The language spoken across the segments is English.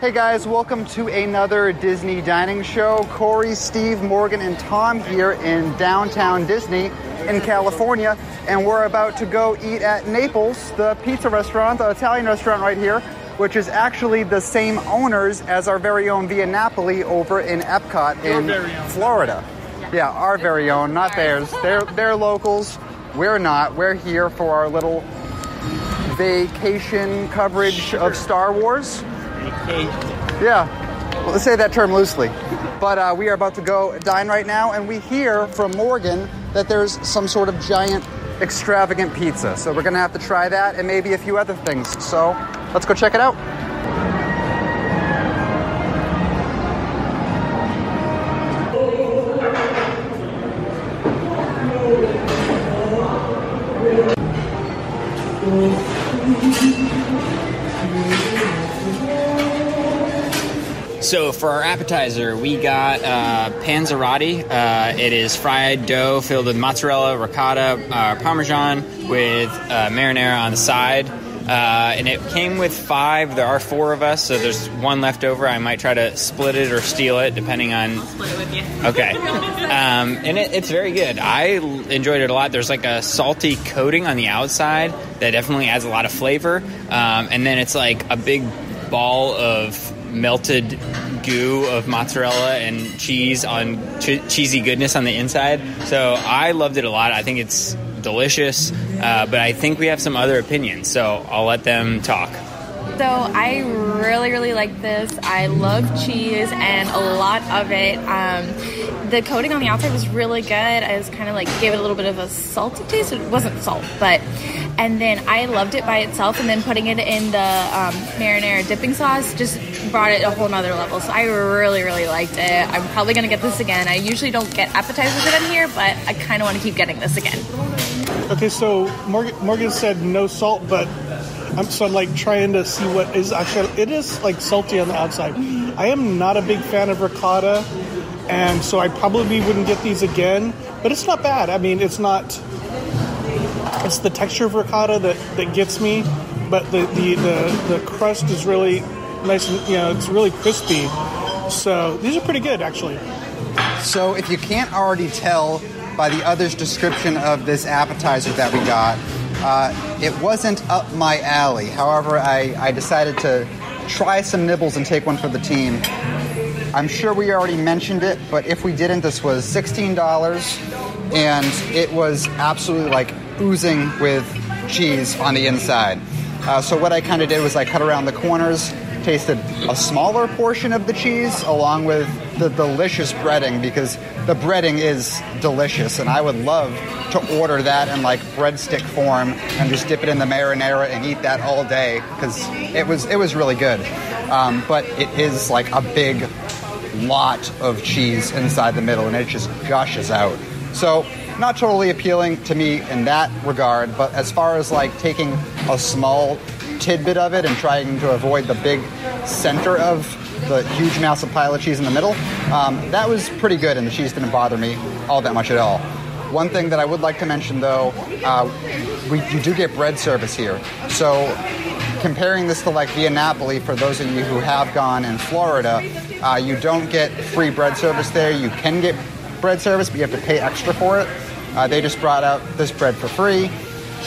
Hey guys, welcome to another Disney dining show. Corey, Steve, Morgan, and Tom here in downtown Disney in California, and we're about to go eat at Naples, the pizza restaurant, the Italian restaurant right here, which is actually the same owners as our very own Via Napoli over in Epcot in. Florida. Yeah, our very own, not theirs. They're they're locals. We're not. We're here for our little vacation coverage of Star Wars. Yeah, let's say that term loosely. But uh, we are about to go dine right now, and we hear from Morgan that there's some sort of giant, extravagant pizza. So we're gonna have to try that and maybe a few other things. So let's go check it out. So for our appetizer, we got uh, panzerotti. Uh, it is fried dough filled with mozzarella, ricotta, uh, parmesan with uh, marinara on the side. Uh, and it came with five. There are four of us, so there's one left over. I might try to split it or steal it, depending on. split it with you. Okay. Um, and it, it's very good. I enjoyed it a lot. There's like a salty coating on the outside that definitely adds a lot of flavor. Um, and then it's like a big ball of melted goo of mozzarella and cheese on che- cheesy goodness on the inside. So I loved it a lot. I think it's delicious, uh, but I think we have some other opinions. So I'll let them talk. So I really, really like this. I love cheese and a lot of it. Um, the coating on the outside was really good. I was kind of like gave it a little bit of a salty taste. It wasn't salt, but and then I loved it by itself. And then putting it in the um, marinara dipping sauce just brought it a whole nother level. So I really, really liked it. I'm probably gonna get this again. I usually don't get appetizers I'm here, but I kind of want to keep getting this again. Okay, so Morgan said no salt, but I'm so I'm like trying to see what is actually. It is like salty on the outside. I am not a big fan of ricotta, and so I probably wouldn't get these again. But it's not bad. I mean, it's not. It's the texture of ricotta that, that gets me, but the, the, the, the crust is really nice and you know it's really crispy. So these are pretty good actually. So, if you can't already tell by the other's description of this appetizer that we got, uh, it wasn't up my alley. However, I, I decided to try some nibbles and take one for the team. I'm sure we already mentioned it, but if we didn't, this was $16 and it was absolutely like oozing with cheese on the inside. Uh, so, what I kind of did was I cut around the corners, tasted a smaller portion of the cheese along with the delicious breading because the breading is delicious and I would love to order that in like breadstick form and just dip it in the marinara and eat that all day because it was it was really good. Um, but it is like a big lot of cheese inside the middle and it just gushes out. So not totally appealing to me in that regard, but as far as like taking a small tidbit of it and trying to avoid the big center of the huge massive pile of cheese in the middle, um, that was pretty good and the cheese didn't bother me all that much at all. One thing that I would like to mention though, uh, we, you do get bread service here. So comparing this to like Via Napoli, for those of you who have gone in Florida, uh, you don't get free bread service there. You can get bread service, but you have to pay extra for it. Uh, they just brought out this bread for free.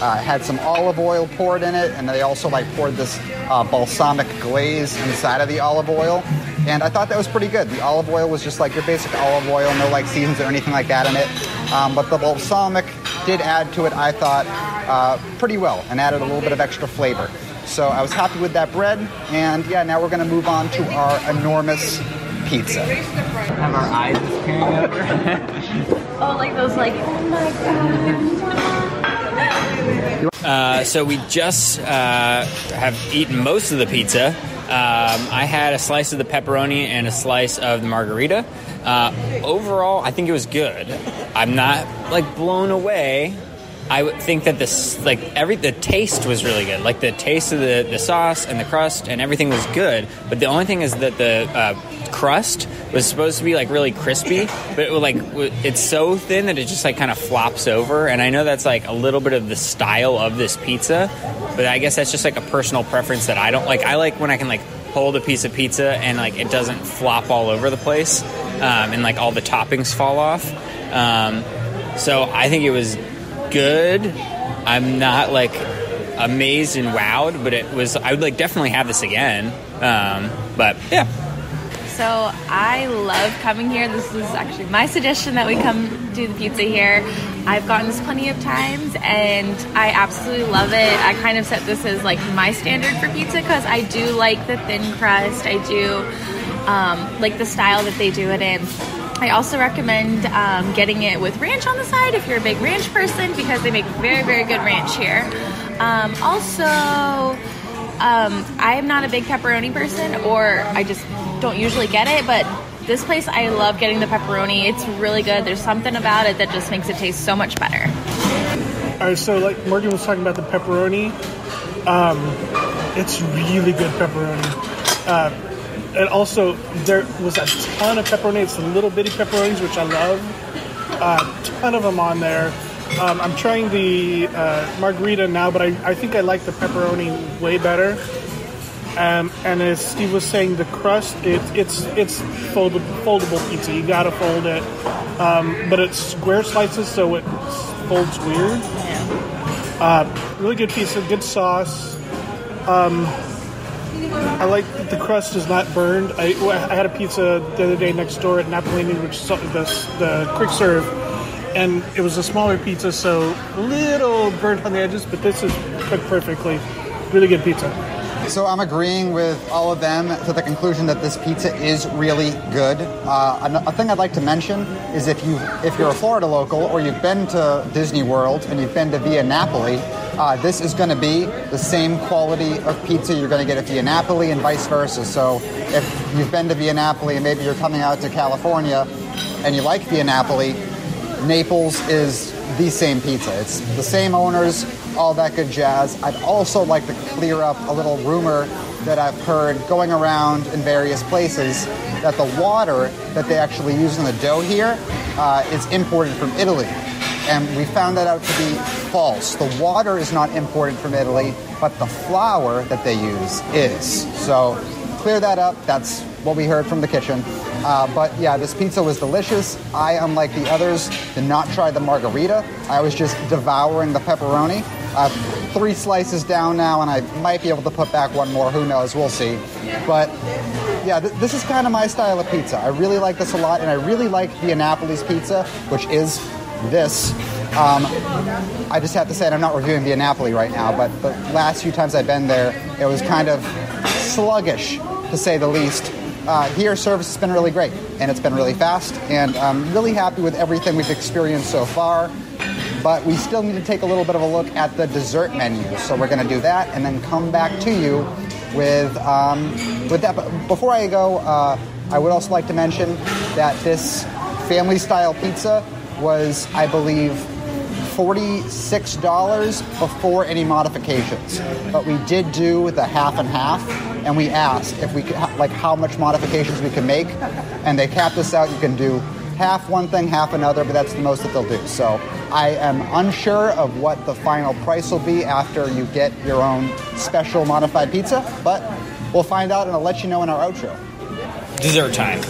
Uh, had some olive oil poured in it, and they also like poured this uh, balsamic glaze inside of the olive oil. And I thought that was pretty good. The olive oil was just like your basic olive oil, no like seasons or anything like that in it. Um, but the balsamic did add to it, I thought, uh, pretty well, and added a little bit of extra flavor. So I was happy with that bread, and yeah, now we're going to move on to our enormous pizza. Have our eyes just peering over. Oh, like those like oh my god. Uh, so we just uh, have eaten most of the pizza. Um, I had a slice of the pepperoni and a slice of the margherita. Uh, overall, I think it was good. I'm not like blown away. I think that this like every the taste was really good. Like the taste of the, the sauce and the crust and everything was good. But the only thing is that the uh, crust was supposed to be like really crispy, but it, like it's so thin that it just like kind of flops over. And I know that's like a little bit of the style of this pizza, but I guess that's just like a personal preference that I don't like. I like when I can like hold a piece of pizza and like it doesn't flop all over the place um, and like all the toppings fall off. Um, so I think it was good. I'm not like amazed and wowed, but it was. I would like definitely have this again. Um, but yeah, So I love coming here. This is actually my suggestion that we come do the pizza here. I've gotten this plenty of times and I absolutely love it. I kind of set this as like my standard for pizza because I do like the thin crust. I do um, like the style that they do it in. I also recommend um, getting it with ranch on the side if you're a big ranch person because they make very, very good ranch here. Um, also, um, I'm not a big pepperoni person, or I just don't usually get it, but this place I love getting the pepperoni. It's really good. There's something about it that just makes it taste so much better. All right, so like Morgan was talking about the pepperoni, um, it's really good pepperoni. Uh, and also, there was a ton of pepperoni. It's the little bitty pepperonis, which I love. A uh, ton of them on there. Um, I'm trying the uh, margherita now, but I, I think I like the pepperoni way better. Um, and as Steve was saying, the crust it, it's it's foldable, foldable pizza. You gotta fold it, um, but it's square slices, so it folds weird. Uh, really good pizza, good sauce. Um, I like that the crust is not burned. I, I had a pizza the other day next door at Napolini, which is the, the quick serve, and it was a smaller pizza, so a little burnt on the edges, but this is cooked perfectly. Really good pizza. So I'm agreeing with all of them to the conclusion that this pizza is really good. Uh, a thing I'd like to mention is if you if you're a Florida local or you've been to Disney World and you've been to Via Napoli, uh, this is going to be the same quality of pizza you're going to get at Via Napoli and vice versa. So if you've been to Via Napoli and maybe you're coming out to California and you like Via Napoli, Naples is the same pizza. It's the same owners, all that good jazz. I'd also like to clear up a little rumor that I've heard going around in various places that the water that they actually use in the dough here uh, is imported from Italy. And we found that out to be false. The water is not imported from Italy, but the flour that they use is. So clear that up. That's what we heard from the kitchen. Uh, but yeah, this pizza was delicious. I, unlike the others, did not try the margherita. I was just devouring the pepperoni. Have three slices down now, and I might be able to put back one more. Who knows? We'll see. But yeah, th- this is kind of my style of pizza. I really like this a lot, and I really like the Annapolis pizza, which is this. Um, I just have to say, I'm not reviewing Via Napoli right now, but the last few times I've been there, it was kind of sluggish, to say the least. Uh, here, service has been really great, and it's been really fast, and I'm really happy with everything we've experienced so far. But we still need to take a little bit of a look at the dessert menu, so we're going to do that, and then come back to you with um, with that. But before I go, uh, I would also like to mention that this family-style pizza was, I believe, $46 before any modifications. But we did do the half and half, and we asked if we could, like how much modifications we could make, and they capped us out. You can do half one thing, half another, but that's the most that they'll do. So I am unsure of what the final price will be after you get your own special modified pizza, but we'll find out and I'll let you know in our outro. dessert time.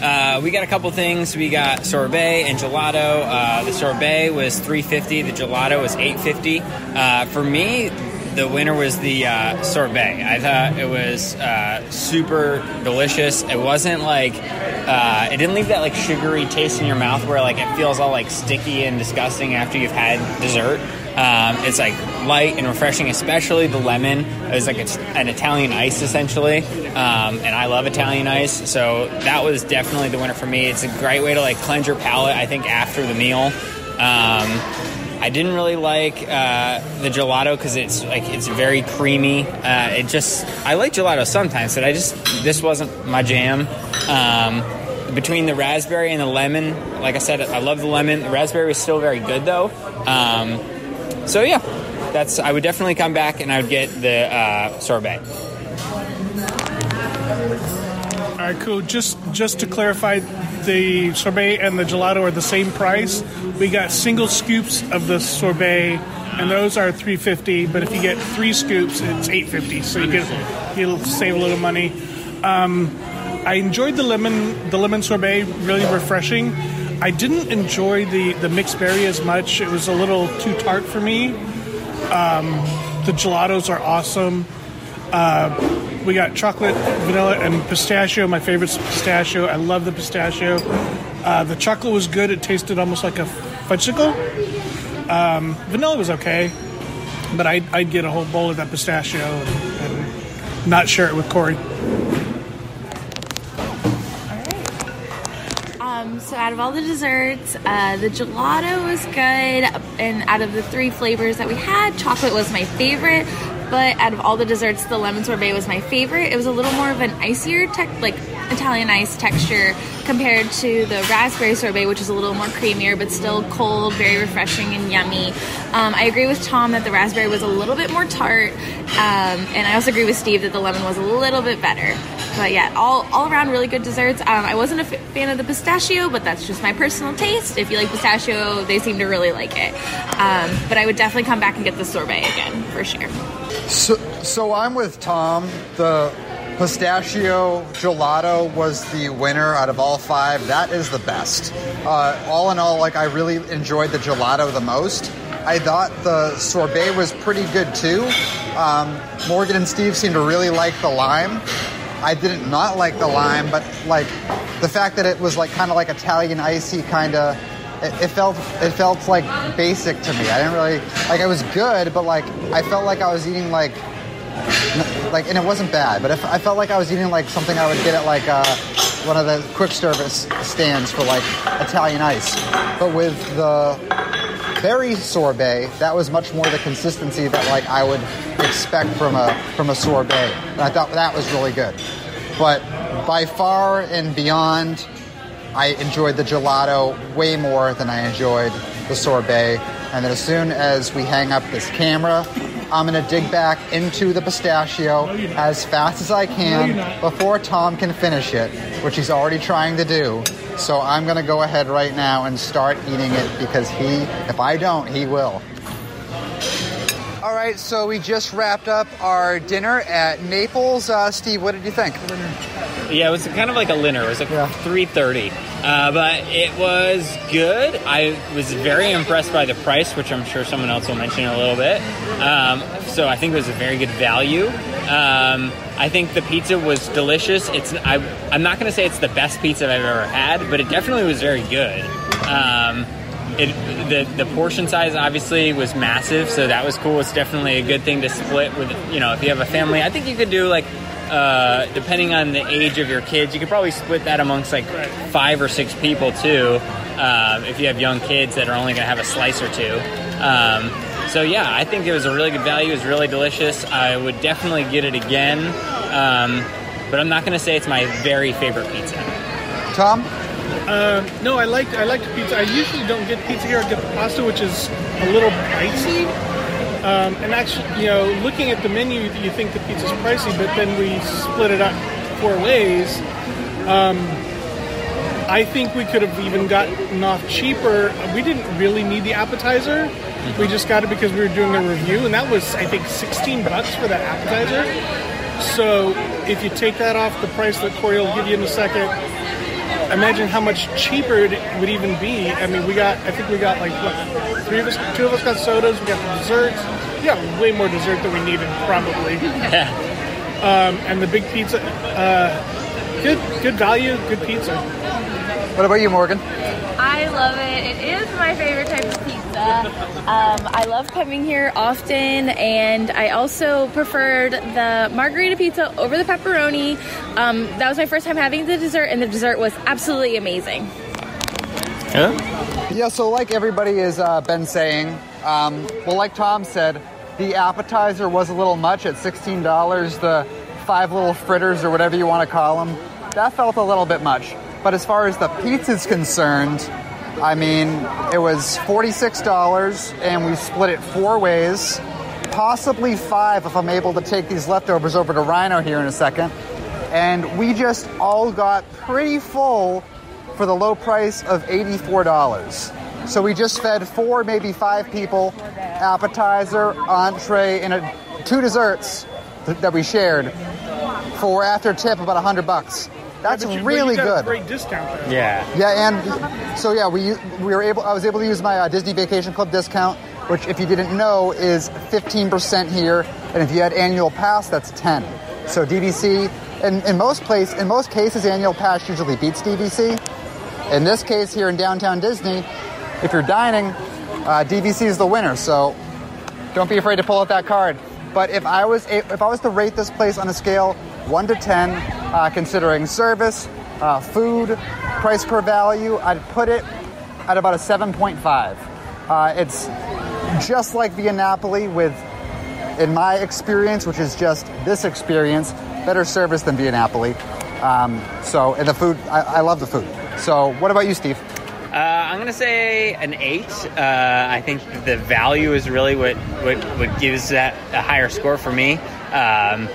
Uh, we got a couple things. We got sorbet and gelato. Uh, the sorbet was three fifty. The gelato was eight fifty. Uh, for me, the winner was the uh, sorbet. I thought it was uh, super delicious. It wasn't like uh, it didn't leave that like sugary taste in your mouth where like it feels all like sticky and disgusting after you've had dessert. Um, it's like light and refreshing, especially the lemon. It's like an Italian ice essentially, um, and I love Italian ice, so that was definitely the winner for me. It's a great way to like cleanse your palate. I think after the meal. Um, I didn't really like uh, the gelato because it's like it's very creamy. Uh, it just I like gelato sometimes, but I just this wasn't my jam. Um, between the raspberry and the lemon, like I said, I love the lemon. The raspberry was still very good though. Um, so yeah, that's I would definitely come back and I would get the uh, sorbet. All right, cool. Just just to clarify, the sorbet and the gelato are the same price. We got single scoops of the sorbet, and those are three fifty. But if you get three scoops, it's eight fifty. So you get you'll save a little money. Um, I enjoyed the lemon the lemon sorbet, really refreshing. I didn't enjoy the the mixed berry as much. It was a little too tart for me. Um, the gelatos are awesome. Uh, we got chocolate, vanilla, and pistachio. My favorite's pistachio. I love the pistachio. Uh, the chocolate was good. It tasted almost like a fudgesicle. Um, vanilla was okay, but I'd, I'd, get a whole bowl of that pistachio and, and not share it with Corey. So out of all the desserts, uh, the gelato was good, and out of the three flavors that we had, chocolate was my favorite. But out of all the desserts, the lemon sorbet was my favorite. It was a little more of an icier, tech, like Italian ice texture compared to the raspberry sorbet, which is a little more creamier but still cold, very refreshing and yummy. Um, I agree with Tom that the raspberry was a little bit more tart, um, and I also agree with Steve that the lemon was a little bit better. But yeah, all, all around really good desserts. Um, I wasn't a f- fan of the pistachio, but that's just my personal taste. If you like pistachio, they seem to really like it. Um, but I would definitely come back and get the sorbet again for sure. So, so I'm with Tom. The pistachio gelato was the winner out of all five. That is the best. Uh, all in all, like I really enjoyed the gelato the most. I thought the sorbet was pretty good too. Um, Morgan and Steve seemed to really like the lime. I didn't not like the lime, but like the fact that it was like kind of like Italian icy kind of. It, it, felt it felt like basic to me. I didn't really like. It was good, but like I felt like I was eating like like, and it wasn't bad, but if, I felt like I was eating like something I would get at like uh, one of the quick service stands for like Italian ice. But with the berry sorbet, that was much more the consistency that like I would expect from a from a sorbet, and I thought that was really good. But by far and beyond, I enjoyed the gelato way more than I enjoyed the sorbet. And then as soon as we hang up this camera, I'm to dig back into the pistachio as fast as I can before Tom can finish it, which he's already trying to do. So I'm going to go ahead right now and start eating it because he, if I don't, he will. All right, so we just wrapped up our dinner at Naples. Uh, Steve, what did you think? Yeah, it was kind of like a dinner. It was like yeah. 3.30. Uh, but it was good. I was very impressed by the price, which I'm sure someone else will mention in a little bit. Um, so I think it was a very good value. Um, I think the pizza was delicious. It's I, am not going to say it's the best pizza I've ever had, but it definitely was very good. Um, it, the the portion size obviously was massive, so that was cool. It's definitely a good thing to split with. You know, if you have a family, I think you could do like uh, depending on the age of your kids, you could probably split that amongst like five or six people too. Uh, if you have young kids that are only going to have a slice or two. Um, so yeah, I think it was a really good value. It was really delicious. I would definitely get it again, um, but I'm not going to say it's my very favorite pizza. Tom. Uh, no, I like I like pizza. I usually don't get pizza here. I get pasta, which is a little pricey. Um, and actually, you know, looking at the menu, you think the pizza's pricey, but then we split it up four ways. Um, I think we could have even gotten off cheaper. We didn't really need the appetizer. We just got it because we were doing a review, and that was, I think, 16 bucks for that appetizer. So if you take that off the price that Corey will give you in a second, imagine how much cheaper it would even be. I mean, we got, I think we got like, what, three of us, two of us got sodas, we got the desserts. We got way more dessert than we needed, probably. Yeah. Um, and the big pizza, uh, good, good value, good pizza. What about you, Morgan? I love it. It is my favorite type of pizza. Um, I love coming here often, and I also preferred the margherita pizza over the pepperoni. Um, that was my first time having the dessert, and the dessert was absolutely amazing. Yeah. Yeah. So, like everybody has uh, been saying, um, well, like Tom said, the appetizer was a little much at sixteen dollars. The five little fritters, or whatever you want to call them, that felt a little bit much. But as far as the pizza is concerned, I mean, it was $46 and we split it four ways, possibly five if I'm able to take these leftovers over to Rhino here in a second. and we just all got pretty full for the low price of $84. So we just fed four, maybe five people, appetizer, entree, and a, two desserts that we shared for after tip about 100 bucks. That's But you- really you got good. A great discount there. Yeah. Yeah, and so yeah, we we were able. I was able to use my uh, Disney Vacation Club discount, which, if you didn't know, is 15% here, and if you had annual pass, that's 10. So DVC, in, in most place, in most cases, annual pass usually beats DVC. In this case, here in downtown Disney, if you're dining, uh, DVC is the winner. So don't be afraid to pull out that card. But if I was a- if I was to rate this place on a scale one to ten, uh, considering service, uh, food, price per value, I'd put it at about a seven point five. Uh, it's just like Via Napoli with, in my experience, which is just this experience, better service than Via Napoli. Um, so and the food, I, I love the food. So what about you, Steve? Uh, I'm gonna say an eight. Uh, I think the value is really what what, what gives that a higher score for me. Um,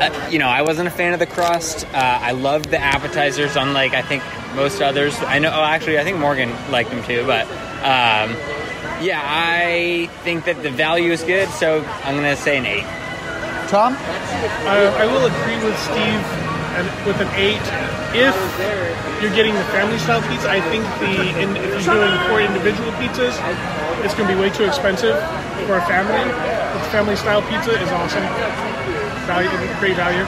uh, you know, I wasn't a fan of the crust. Uh, I loved the appetizers, unlike I think most others. I know. Oh, actually, I think Morgan liked them too. But um, yeah, I think that the value is good. So I'm gonna say an eight. Tom? Uh, I will agree with Steve and with an eight. If you're getting the family style pizza, I think the in, if you're doing four individual pizzas, it's going to be way too expensive for a family. But the family style pizza is awesome. Value, great value.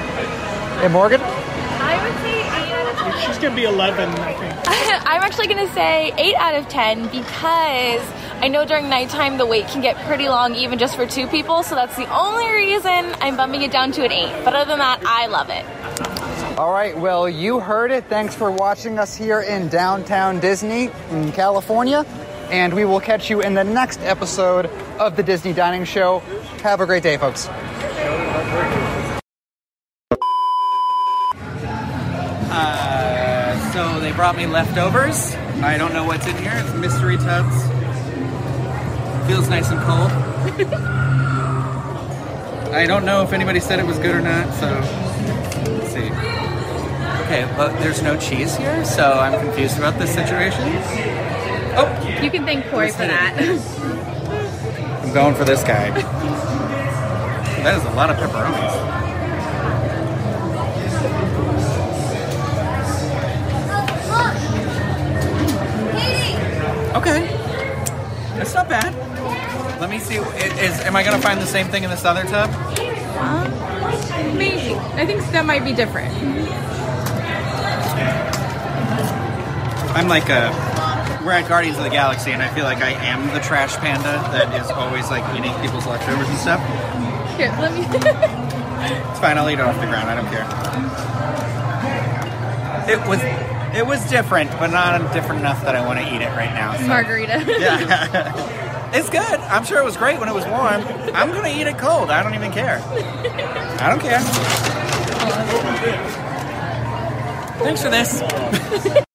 Hey, Morgan? I would say 8 out of 10. She's going to be 11, I think. I'm actually going to say 8 out of 10 because I know during nighttime the wait can get pretty long even just for two people, so that's the only reason I'm bumping it down to an 8. But other than that, I love it. All right, well, you heard it. Thanks for watching us here in downtown Disney in California. And we will catch you in the next episode of the Disney Dining Show. Have a great day, folks. Brought me leftovers. I don't know what's in here. It's mystery tubs. Feels nice and cold. I don't know if anybody said it was good or not, so let's see. Okay, but there's no cheese here, so I'm confused about this situation. Oh, You can thank Corey for that. I'm going for this guy. That is a lot of pepperonis. Okay, that's not bad. Let me see. Is am I gonna find the same thing in this other tub? Um, maybe. I think that might be different. I'm like a. We're at Guardians of the Galaxy, and I feel like I am the trash panda that is always like eating people's leftovers and stuff. Here, let me. It's fine. I'll eat it off the ground. I don't care. It was. It was different, but not different enough that I want to eat it right now. so- Margherita. Yeah. it's good. I'm sure it was great when it was warm. I'm gonna eat it cold. I don't even care. I don't care. Thanks for this.